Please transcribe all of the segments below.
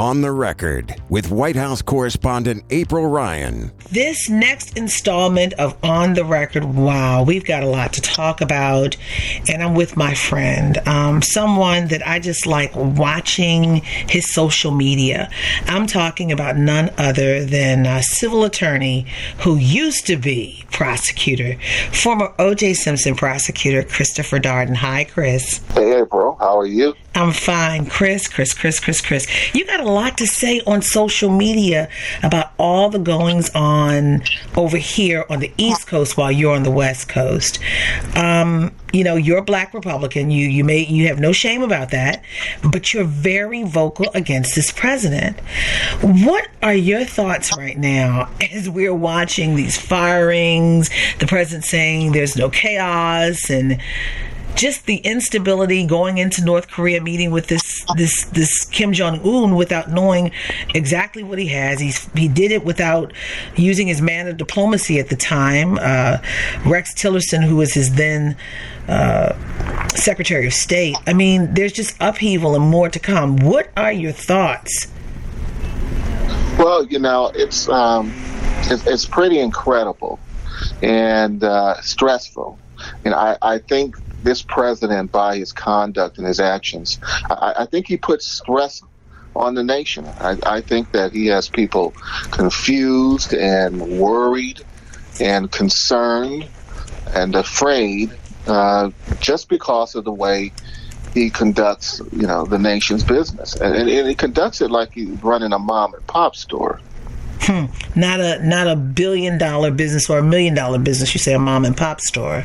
On the Record with White House correspondent April Ryan. This next installment of On the Record, wow, we've got a lot to talk about. And I'm with my friend, um, someone that I just like watching his social media. I'm talking about none other than a civil attorney who used to be prosecutor, former O.J. Simpson prosecutor Christopher Darden. Hi, Chris. Hey, April. How are you? I'm fine, Chris, Chris, Chris, Chris, Chris. You got a lot to say on social media about all the goings on over here on the East Coast while you're on the West Coast. Um, you know, you're a black Republican. You you may you have no shame about that, but you're very vocal against this president. What are your thoughts right now as we're watching these firings, the president saying there's no chaos and just the instability going into North Korea meeting with this this this Kim Jong Un without knowing exactly what he has. He's he did it without using his man of diplomacy at the time. Uh, Rex Tillerson, who was his then uh, Secretary of State. I mean, there's just upheaval and more to come. What are your thoughts? Well, you know, it's um, it's, it's pretty incredible and uh, stressful. And I, I think this president, by his conduct and his actions, I, I think he puts stress on the nation. I, I think that he has people confused and worried and concerned and afraid uh, just because of the way he conducts, you know, the nation's business, and, and, and he conducts it like he's running a mom and pop store. Hmm. Not a not a billion dollar business or a million dollar business. You say a mom and pop store.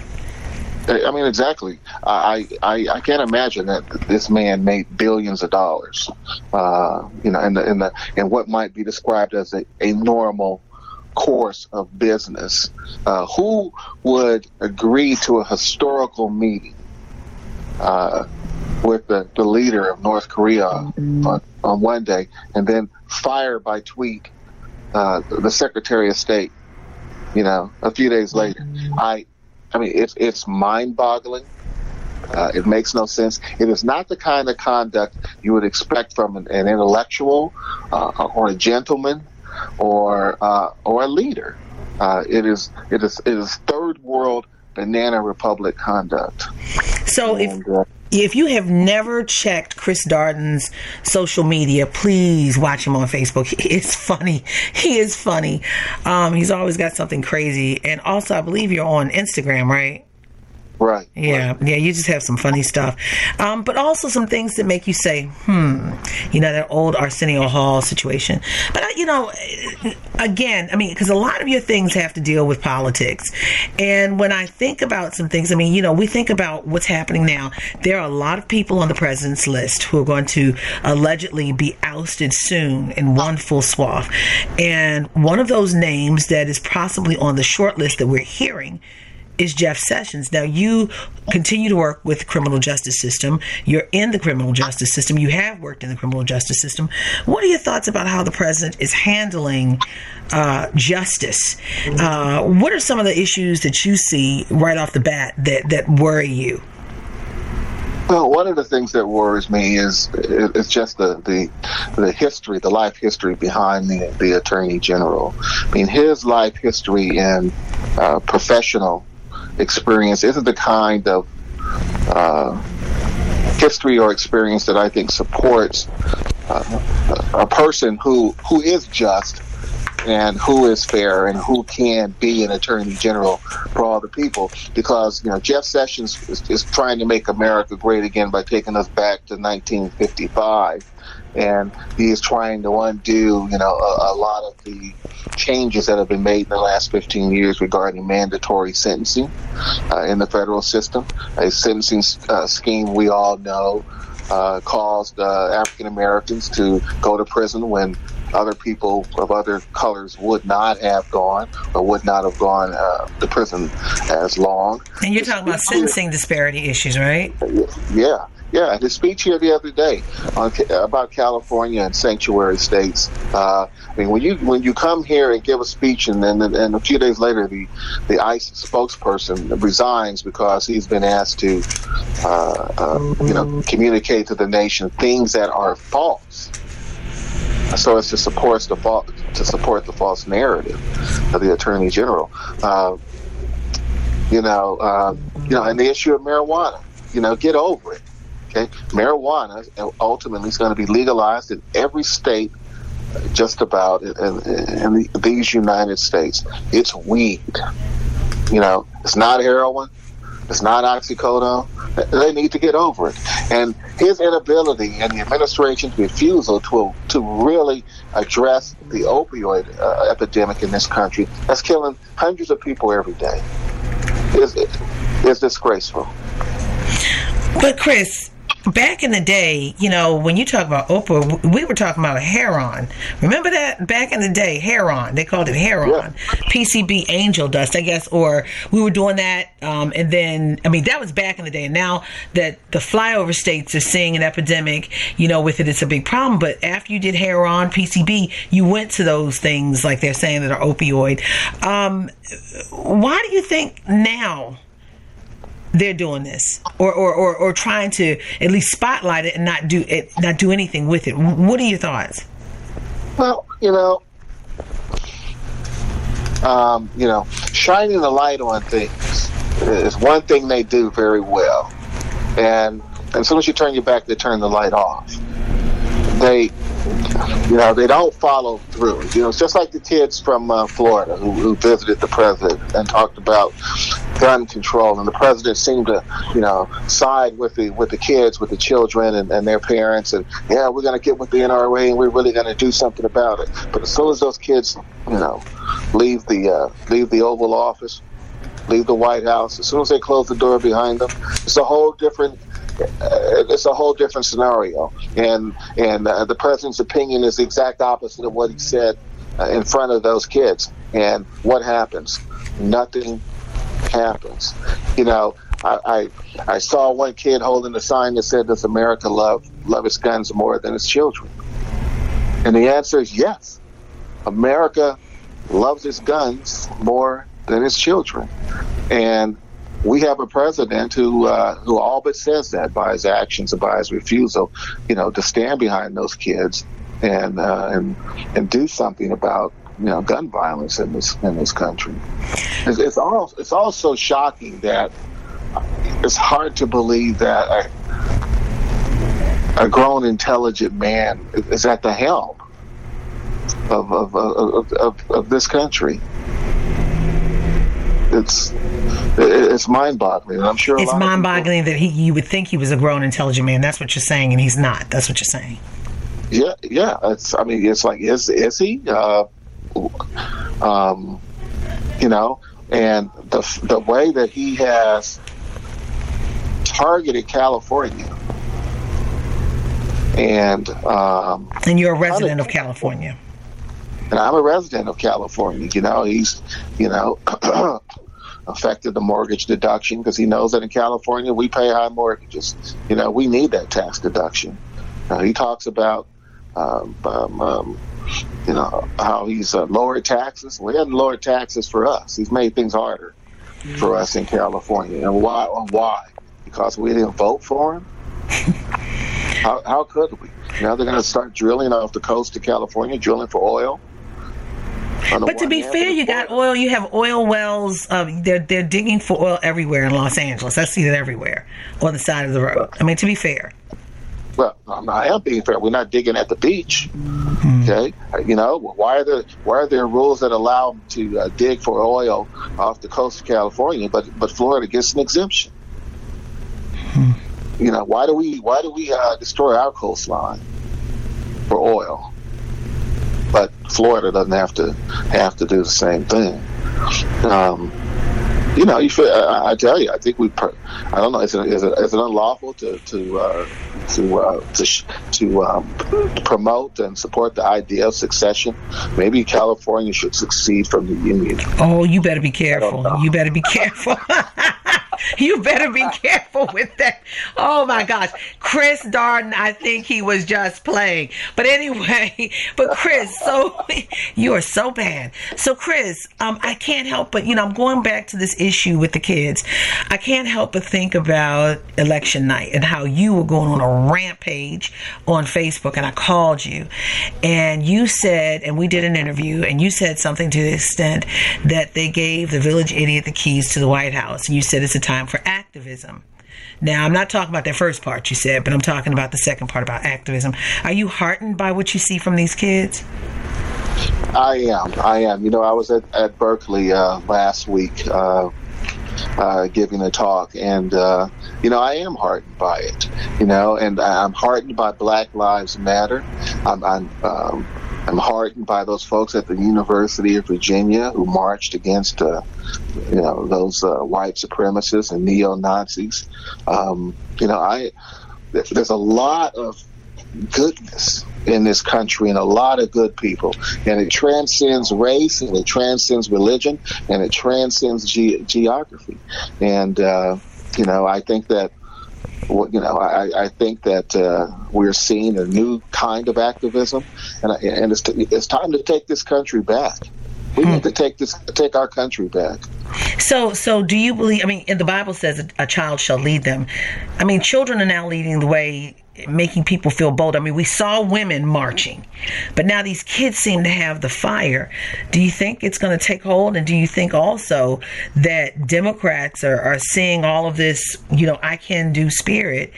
I mean, exactly. I, I I can't imagine that this man made billions of dollars. Uh, you know, in the in the in what might be described as a, a normal course of business. Uh, who would agree to a historical meeting uh, with the, the leader of North Korea on, on one day and then fire by tweet uh, the Secretary of State? You know, a few days later, I I mean, it's it's mind-boggling. Uh, it makes no sense. It is not the kind of conduct you would expect from an, an intellectual uh, or a gentleman or uh, or a leader. Uh, it is it is it is third world banana republic conduct. So if And, uh, if you have never checked Chris Darden's social media, please watch him on Facebook. He is funny. He is funny. Um, he's always got something crazy. And also, I believe you're on Instagram, right? Right. Yeah, yeah, you just have some funny stuff. Um, but also some things that make you say, hmm, you know, that old Arsenio Hall situation. But, uh, you know, again, I mean, because a lot of your things have to deal with politics. And when I think about some things, I mean, you know, we think about what's happening now. There are a lot of people on the president's list who are going to allegedly be ousted soon in one full swath. And one of those names that is possibly on the short list that we're hearing is Jeff Sessions. Now you continue to work with the criminal justice system. You're in the criminal justice system. You have worked in the criminal justice system. What are your thoughts about how the president is handling uh, justice? Uh, what are some of the issues that you see right off the bat that that worry you? Well, one of the things that worries me is is just the the, the history, the life history behind the the attorney general. I mean, his life history and uh, professional experience. Isn't the kind of uh, history or experience that I think supports uh, a person who who is just and who is fair and who can be an attorney general for all the people. Because you know Jeff Sessions is, is trying to make America great again by taking us back to 1955 and he is trying to undo you know a, a lot of the changes that have been made in the last 15 years regarding mandatory sentencing uh, in the federal system a sentencing uh, scheme we all know uh, caused uh, African Americans to go to prison when other people of other colors would not have gone or would not have gone uh, to prison as long. And you're talking about sentencing disparity issues, right? Yeah, yeah. His speech here the other day on about California and sanctuary states. Uh, I mean, when you when you come here and give a speech, and then and a few days later, the the ICE spokesperson resigns because he's been asked to, uh, uh, you know, communicate to the nation things that are false. so as to support the false to support the false narrative of the attorney general. Uh, you know, uh, you know, and the issue of marijuana. You know, get over it. Okay, marijuana ultimately is going to be legalized in every state, just about in, in the, these United States. It's weed. You know, it's not heroin. It's not oxycodone. They need to get over it. And his inability and the administration's refusal to to really address the opioid uh, epidemic in this country that's killing hundreds of people every day is is disgraceful. But Chris, back in the day, you know, when you talk about Oprah, we were talking about a heron. Remember that back in the day, heron. They called it heron, yeah. PCP angel dust, I guess. Or we were doing that, um, and then I mean that was back in the day. And now that the flyover states are seeing an epidemic, you know, with it, it's a big problem. But after you did heron, PCP, you went to those things like they're saying that are opioid. Um, why do you think now? They're doing this or, or, or, or trying to at least spotlight it and not do it not do anything with it. What are your thoughts? Well you know um, you know shining the light on things is one thing they do very well. And as soon as you turn your back they turn the light off. They you know, they don't follow through. You know, it's just like the kids from uh, Florida who, who visited the president and talked about gun control, and the president seemed to, you know, side with the with the kids, with the children, and, and their parents, and yeah, we're going to get with the NRA, and we're really going to do something about it. But as soon as those kids, you know, leave the uh, leave the Oval Office, leave the White House, as soon as they close the door behind them, it's a whole different uh, it's a whole different scenario. And and uh, the president's opinion is the exact opposite of what he said uh, in front of those kids. And what happens? Nothing happens. You know, I, I, I saw one kid holding a sign that said, "Does America love love its guns more than its children?" And the answer is yes. America loves its guns more than its children. And we have a president who uh, who all but says that by his actions and by his refusal, you know, to stand behind those kids and uh, and and do something about you know gun violence in this in this country. It's, it's all it's also shocking that it's hard to believe that a, a grown, intelligent man is at the helm of of, of, of, of this country. It's it's mind-boggling. I'm sure it's mind-boggling that he you would think he was a grown, intelligent man. That's what you're saying, and he's not. That's what you're saying. Yeah, yeah. It's. I mean, it's like is is he? Uh, um, you know, and the the way that he has targeted California, and um, and you're a resident of California. And I'm a resident of California. You know, he's, you know, affected the mortgage deduction because he knows that in California we pay high mortgages. You know, we need that tax deduction. Uh, he talks about, um, um, um, you know, how he's uh, lowered taxes. Well, he hasn't lowered taxes for us. He's made things harder for us in California. And why? Why? Because we didn't vote for him. how, how could we? Now they're going to start drilling off the coast of California, drilling for oil. But to be fair, you got oil. You have oil wells. Uh, they're they're digging for oil everywhere in Los Angeles. I see it everywhere on the side of the road. I mean, to be fair. Well, I am being fair. We're not digging at the beach. Mm-hmm. Okay, you know why are there why are there rules that allow them to uh, dig for oil off the coast of California, but but Florida gets an exemption? Mm-hmm. You know why do we why do we uh, destroy our coastline for oil? but Florida doesn't have to have to do the same thing. Um, you know, you feel, I, I, tell you, I think we. I don't know. Is it, is it, is it unlawful to to uh, to uh, to to um, promote and support the idea of succession? Maybe California should succeed from the union. Oh, you better be careful. You better be careful. you better be careful with that. Oh my gosh. Chris Darden, I think he was just playing. But anyway, but Chris, so you are so bad. So Chris, um, I can't help but, you know, I'm going back to this issue with the kids. I can't help but think about election night and how you were going on a rampage on Facebook and I called you and you said, and we did an interview and you said something to the extent that they gave the village idiot the keys to the White House. And you said it's a time for activism. Now, I'm not talking about that first part you said, but I'm talking about the second part about activism. Are you heartened by what you see from these kids? I am. I am. You know, I was at, at Berkeley uh, last week uh, uh, giving a talk, and, uh, you know, I am heartened by it, you know, and I'm heartened by Black Lives Matter. I'm, I'm um, I'm heartened by those folks at the University of Virginia who marched against, uh, you know, those uh, white supremacists and neo Nazis. Um, you know, I there's a lot of goodness in this country and a lot of good people, and it transcends race and it transcends religion and it transcends ge- geography. And uh, you know, I think that you know, I, I think that uh, we're seeing a new kind of activism, and, and it's, t- it's time to take this country back. We hmm. need to take this, take our country back. So, so do you believe? I mean, the Bible says a child shall lead them. I mean, children are now leading the way making people feel bold. I mean, we saw women marching, but now these kids seem to have the fire. Do you think it's going to take hold? And do you think also that Democrats are, are seeing all of this, you know, I can do spirit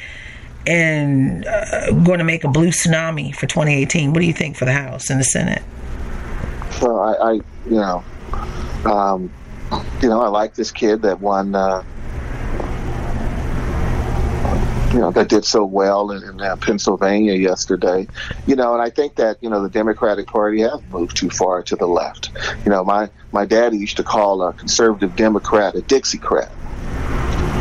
and uh, going to make a blue tsunami for 2018? What do you think for the House and the Senate? Well, I, I you know, um, you know, I like this kid that won. Uh, you know that did so well in, in uh, Pennsylvania yesterday. You know, and I think that you know the Democratic Party has moved too far to the left. You know, my my daddy used to call a conservative Democrat a Dixiecrat,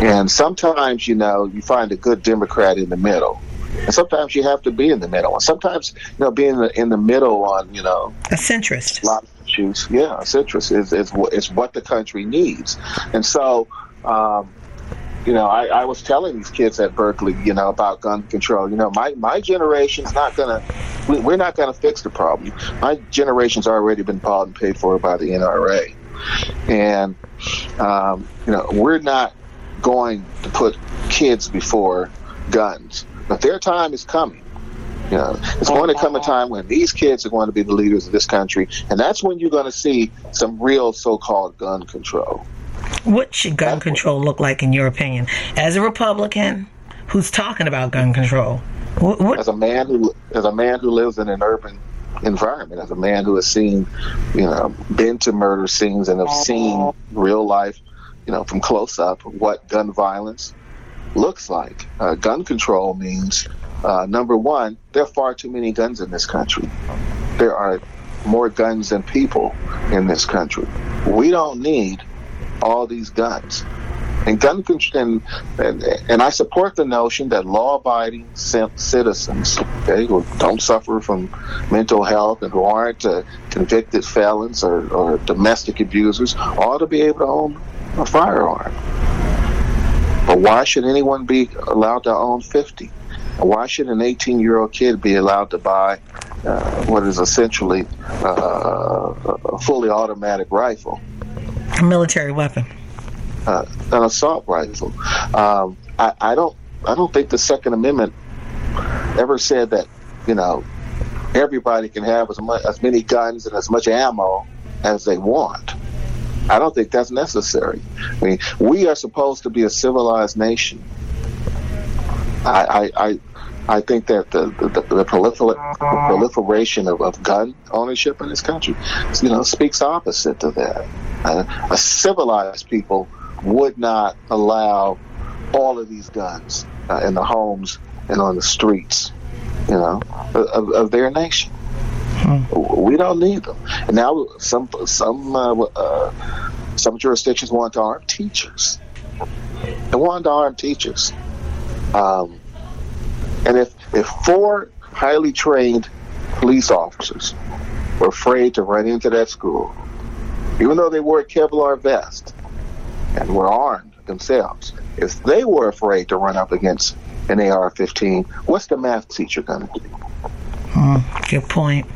and sometimes you know you find a good Democrat in the middle. And sometimes you have to be in the middle. And sometimes, you know, being in the, in the middle on, you know, a centrist. A lot of issues. Yeah, a centrist is, is, is what the country needs. And so, um, you know, I, I was telling these kids at Berkeley, you know, about gun control. You know, my, my generation's not going to, we, we're not going to fix the problem. My generation's already been bought and paid for by the NRA. And, um, you know, we're not going to put kids before guns. But their time is coming. You know, it's going to come a time when these kids are going to be the leaders of this country, and that's when you're going to see some real so-called gun control. What should gun control look like, in your opinion, as a Republican who's talking about gun control? What, what? As a man who, as a man who lives in an urban environment, as a man who has seen, you know, been to murder scenes and have seen real life, you know, from close up what gun violence looks like. Uh, gun control means, uh, number one, there are far too many guns in this country. There are more guns than people in this country. We don't need all these guns. And gun and, and, and I support the notion that law-abiding citizens, okay, who don't suffer from mental health and who aren't uh, convicted felons or, or domestic abusers, ought to be able to own a firearm. But why should anyone be allowed to own 50? Why should an 18 year old kid be allowed to buy uh, what is essentially uh, a fully automatic rifle? A military weapon. Uh, an assault rifle. Um, I, I don't. I don't think the Second Amendment ever said that you know everybody can have as much as many guns and as much ammo as they want. I don't think that's necessary. I mean, we are supposed to be a civilized nation. I, I, I, think that the the, the, prolifer- proliferation of, of, gun ownership in this country, you know, speaks opposite to that. A civilized people would not allow all of these guns uh, in the homes and on the streets, you know, of, of their nation. Hmm. We don't need them. And now some some uh, uh, some jurisdictions want to arm teachers. They want to arm teachers. Um, and if if four highly trained police officers were afraid to run into that school, even though they wore a Kevlar vest and were armed themselves. If they were afraid to run up against an AR-15, what's the math teacher going to do? Mm, good point.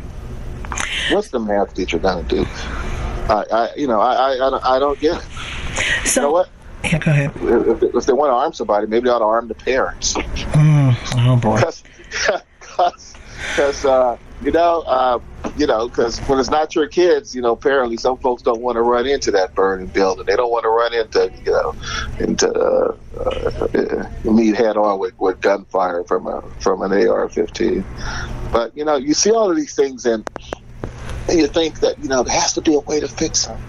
What's the math teacher going to do? I, I, you know, I, I, I don't get it. So, you know what? Yeah, go ahead. If, if, they want to arm somebody, maybe they ought to arm the parents. Mm, oh boy. Because, uh, you know, uh, you know, because when it's not your kids, you know, apparently some folks don't want to run into that burning building. They don't want to run into, you know, into uh, uh, meet head on with, with gunfire from a from an AR-15. But you know, you see all of these things, and, you think that you know there has to be a way to fix them.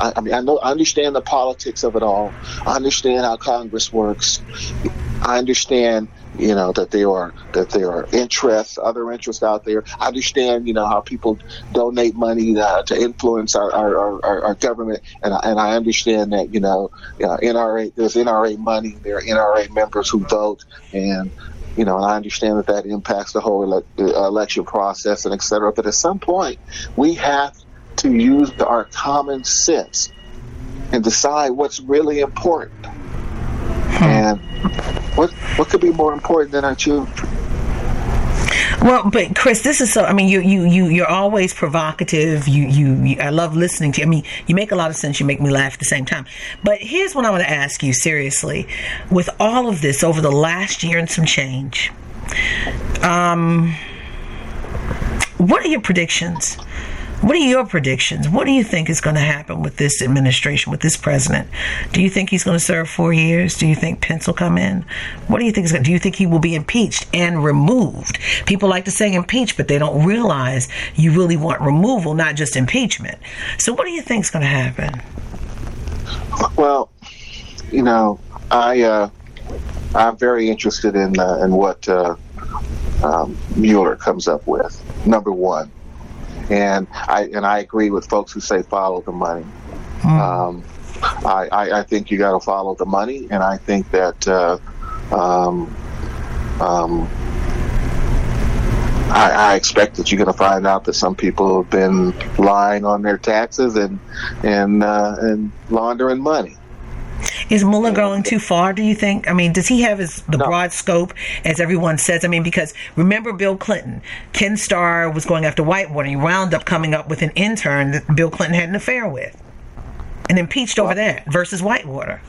I, I mean, I know, I understand the politics of it all. I understand how Congress works. I understand you know that there are that there are interests, other interests out there. I understand, you know, how people donate money uh, to influence our, our, our, our, government, and I, and I understand that you know, uh, NRA there's NRA money, there are NRA members who vote, and you know, and I understand that that impacts the whole ele- election process and et cetera. But at some point, we have to use our common sense and decide what's really important. Hmm. And what what could be more important than our children? Well, but Chris, this is so. I mean, you you you you're always provocative. You, you, you I love listening to. you. I mean, you make a lot of sense. You make me laugh at the same time. But here's what I want to ask you seriously: with all of this over the last year and some change, um, what are your predictions? What are your predictions? What do you think is going to happen with this administration, with this president? Do you think he's going to serve four years? Do you think Pence will come in? What do you think is going to, do you think he will be impeached and removed? People like to say impeach, but they don't realize you really want removal, not just impeachment. So what do you think is going to happen? Well, you know, I uh, I'm very interested in uh, in what uh, um, Mueller comes up with. Number one, and I and I agree with folks who say follow the money. Mm. Um, I, I, I, think you got to follow the money, and I think that uh, um, um, I, I, expect that you're going to find out that some people have been lying on their taxes and and uh, and laundering money. Is Mueller going too far? Do you think? I mean, does he have his the no. broad scope as everyone says? I mean, because remember Bill Clinton, Ken Starr was going after Whitewater. He wound up coming up with an intern that Bill Clinton had an affair with, and impeached over that versus Whitewater.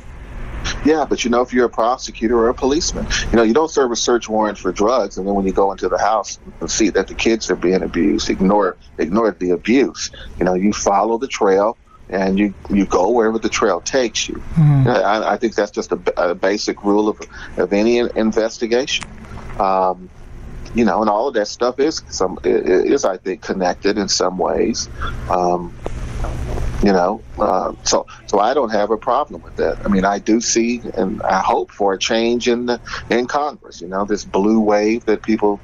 Yeah, but you know, if you're a prosecutor or a policeman, you know, you don't serve a search warrant for drugs, and then when you go into the house and see that the kids are being abused, ignore ignore the abuse. You know, you follow the trail and you you go wherever the trail takes you. Mm-hmm. I, I, think that's just a, a, basic rule of of any investigation. Um, you know, and all of that stuff is some is I think connected in some ways. Um, you know, uh, so so I don't have a problem with that. I mean, I do see and I hope for a change in the, in Congress. You know, this blue wave that people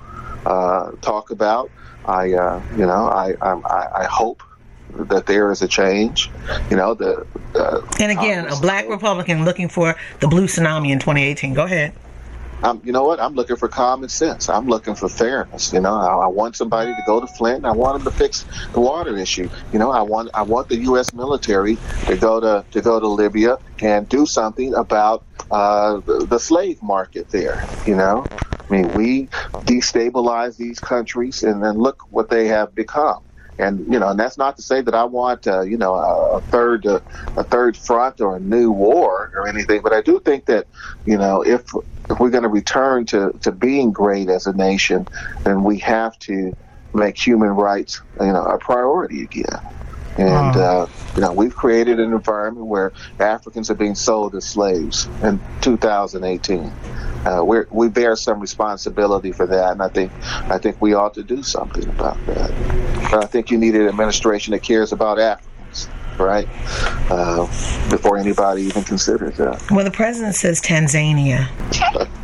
uh, talk about. I uh, you know I I, I hope that there is a change. You know, the. and again, Congress, a black Republican looking for the blue tsunami in 2018. Go ahead. Um, you know what? I'm looking for common sense. I'm looking for fairness. You know, I, I, want somebody to go to Flint. I want them to fix the water issue. You know, I want I want the U.S. military to go to to go to Libya and do something about uh, the, the slave market there. You know, I mean, we destabilize these countries, and then look what they have become and you know, and that's not to say that I want, uh, you know, a, a third, uh, a third front or a new war or anything. But I do think that, you know, if if we're going to return to to being great as a nation, then we have to make human rights, you know, a priority again. And uh, you know, we've created an environment where Africans are being sold as slaves in 2018. Uh, we we bear some responsibility for that, and I think I think we ought to do something about that. But I think you need an administration that cares about Africans, right? Uh, before anybody even considers that. Well, the president says Tanzania.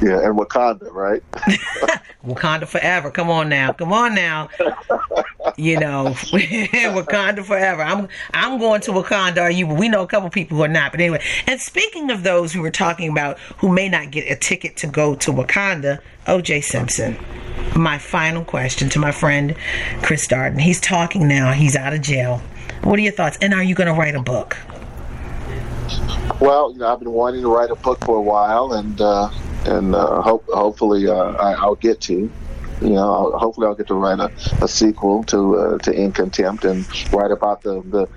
Yeah, and Wakanda, right? Wakanda forever. Come on now. Come on now. You know, Wakanda forever. I'm I'm going to Wakanda. Are you? We know a couple people who are not. But anyway, and speaking of those who were talking about who may not get a ticket to go to Wakanda, O.J. Simpson. My final question to my friend Chris Darden. He's talking now. He's out of jail. What are your thoughts? And are you going to write a book? Well, you know, I've been wanting to write a book for a while, and uh, and uh, hope hopefully uh, I, will get to. You know, I'll, hopefully I'll get to write a, a sequel to uh, to In Contempt and write about the the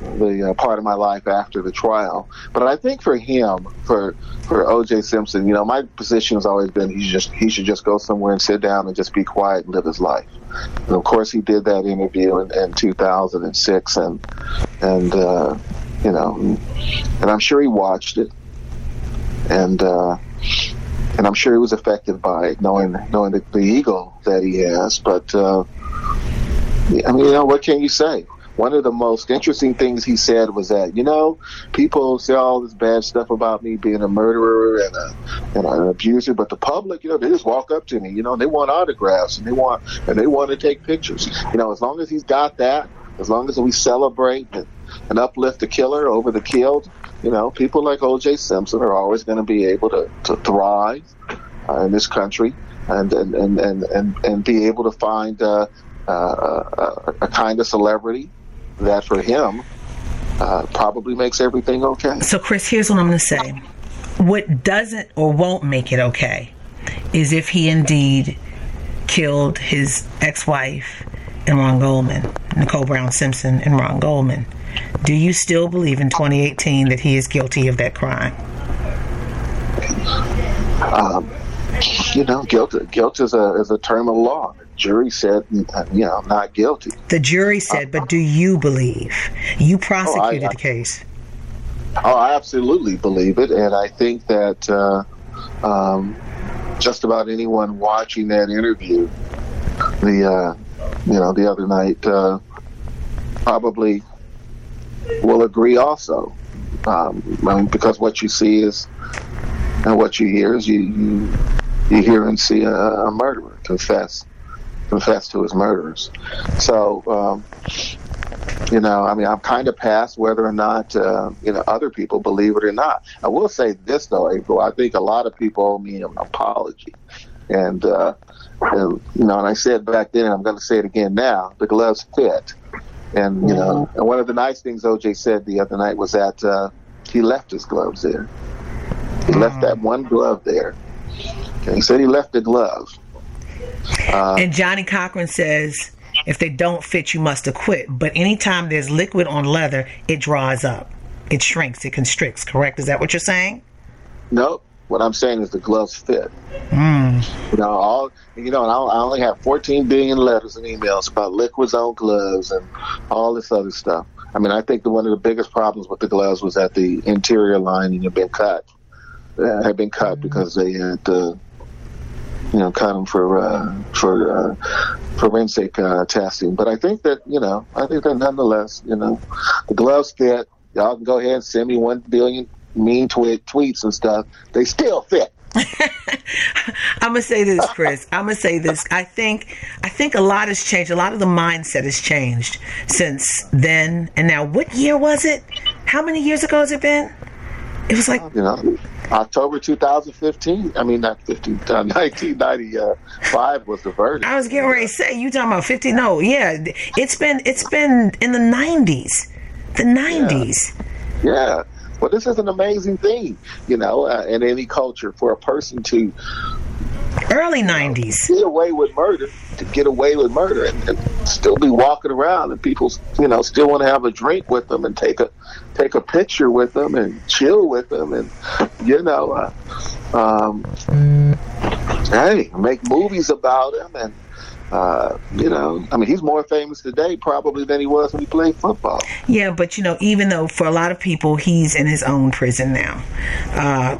the uh, part of my life after the trial. But I think for him, for for O.J. Simpson, you know, my position has always been he just he should just go somewhere and sit down and just be quiet and live his life. And of course, he did that interview in, in 2006, and and uh, you know, and I'm sure he watched it, and uh, and I'm sure he was affected by it, knowing knowing the, the ego that he has. But uh, I mean, you know, what can you say? one of the most interesting things he said was that you know people say all this bad stuff about me being a murderer and, a, and an abuser, but the public, you know, they just walk up to me, you know, they want autographs and they want and they want to take pictures. You know, as long as he's got that, as long as we celebrate and, and uplift the killer over the killed, you know, people like O.J. Simpson are always going to be able to, to thrive uh, in this country and and, and, and, and, and be able to find uh, uh, a, a kind of celebrity that for him uh, probably makes everything okay. So, Chris, here's what I'm going to say. What doesn't or won't make it okay is if he indeed killed his ex wife and Ron Goldman, Nicole Brown Simpson and Ron Goldman. Do you still believe in 2018 that he is guilty of that crime? Um, you know, guilt guilt is a is a term of law The jury said, you know, not guilty. The jury said, but do you believe? You prosecuted oh, I, I, the case. Oh, I absolutely believe it, and I think that uh, um, just about anyone watching that interview, the uh, you know the other night, uh, probably will agree also. Um, I mean, because what you see is and what you hear is you you, you hear and see a, a murderer confess confess to his murders. So, um, you know, I mean, I'm kind of past whether or not, uh, you know, other people believe it or not. I will say this, though, April. I think a lot of people owe me an apology. And, uh, and you know, and I said back then, and I'm going to say it again now, the gloves fit. And, you know, and one of the nice things OJ said the other night was that uh, he left his gloves there. He left that one glove there. And he said he left the glove. Uh, and Johnnie Cochran says, if they don't fit, you must acquit. But anytime there's liquid on leather, it dries up, it shrinks, it constricts. Correct? Is that what you're saying? Nope. What I'm saying is the gloves fit. Mm. You know, all you know, I only have 14 billion letters and emails about liquids on gloves and all this other stuff. I mean, I think the, one of the biggest problems with the gloves was that the interior lining had been cut. Uh, had been cut mm. because they had uh, you know, cut them for uh, for uh, forensic uh, testing. But I think that you know, I think that nonetheless, you know, the gloves fit. Y'all can go ahead and send me one billion mean tweet tweets and stuff. They still fit. I'm gonna say this, Chris. I'm gonna say this. I think I think a lot has changed. A lot of the mindset has changed since then and now. What year was it? How many years ago has it been? It was like you know October 2015. I mean, not 15. Uh, 1995 was the verdict. I was getting ready to say you talking about 50. No, yeah, it's been it's been in the 90s, the 90s. Yeah. yeah. Well, this is an amazing thing, you know, uh, in any culture for a person to early 90s get away with murder to get away with murder and, and, still be walking around and people you know still want to have a drink with them and take a take a picture with them and chill with them and you know uh, um, hey make movies about him and uh, you know, I mean, he's more famous today probably than he was when he played football. Yeah, but you know, even though for a lot of people he's in his own prison now, uh,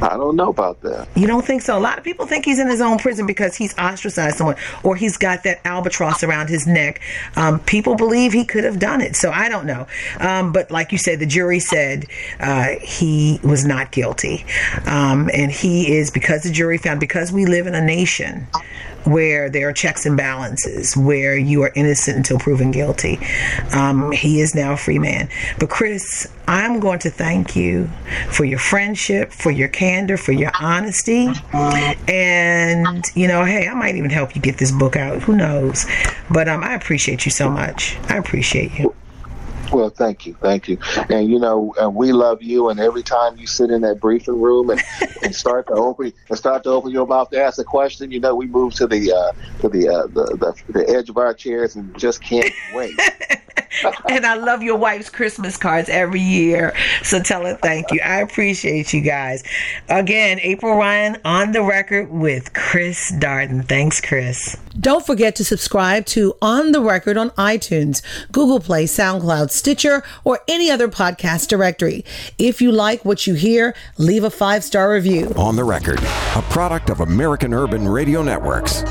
I don't know about that. You don't think so? A lot of people think he's in his own prison because he's ostracized someone or he's got that albatross around his neck. Um, people believe he could have done it. So I don't know. Um, but like you said, the jury said uh, he was not guilty. Um, and he is, because the jury found, because we live in a nation where there are checks and balances, where you are innocent until proven guilty. Um, he is now a free man. But Chris, I'm going to thank you for your friendship, for your candor, for your honesty. And, you know, hey, I might even help you get this book out. Who knows? But um, I appreciate you so much. I appreciate you. Well, thank you, thank you, and you know uh, we love you. And every time you sit in that briefing room and, and start to open and start to open your mouth to ask a question, you know we move to the uh, to the, uh, the, the the edge of our chairs and just can't wait. and I love your wife's Christmas cards every year. So tell her thank you. I appreciate you guys. Again, April Ryan on the record with Chris Darden. Thanks, Chris. Don't forget to subscribe to On the Record on iTunes, Google Play, SoundCloud, Stitcher, or any other podcast directory. If you like what you hear, leave a five star review. On the Record, a product of American Urban Radio Networks.